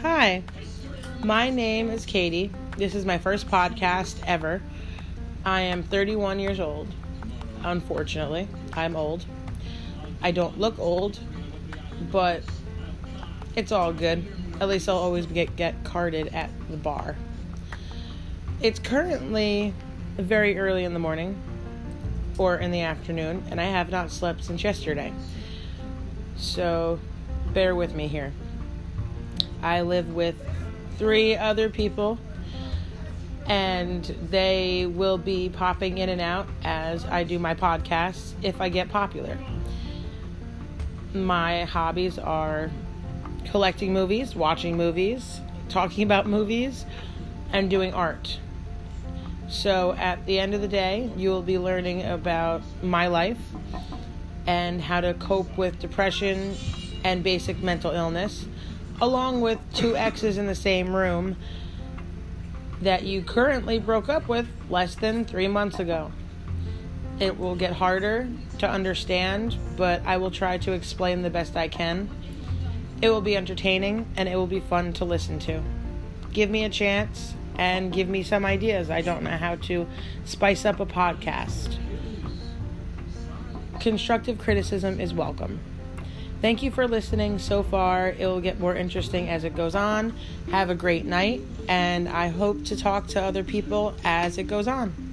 Hi, my name is Katie. This is my first podcast ever. I am 31 years old. Unfortunately, I'm old. I don't look old, but it's all good. At least I'll always get, get carded at the bar. It's currently very early in the morning or in the afternoon, and I have not slept since yesterday. So bear with me here. I live with three other people, and they will be popping in and out as I do my podcasts if I get popular. My hobbies are collecting movies, watching movies, talking about movies, and doing art. So at the end of the day, you will be learning about my life and how to cope with depression and basic mental illness, along with two exes in the same room that you currently broke up with less than three months ago. It will get harder to understand, but I will try to explain the best I can. It will be entertaining and it will be fun to listen to. Give me a chance and give me some ideas. I don't know how to spice up a podcast. Constructive criticism is welcome. Thank you for listening so far. It will get more interesting as it goes on. Have a great night, and I hope to talk to other people as it goes on.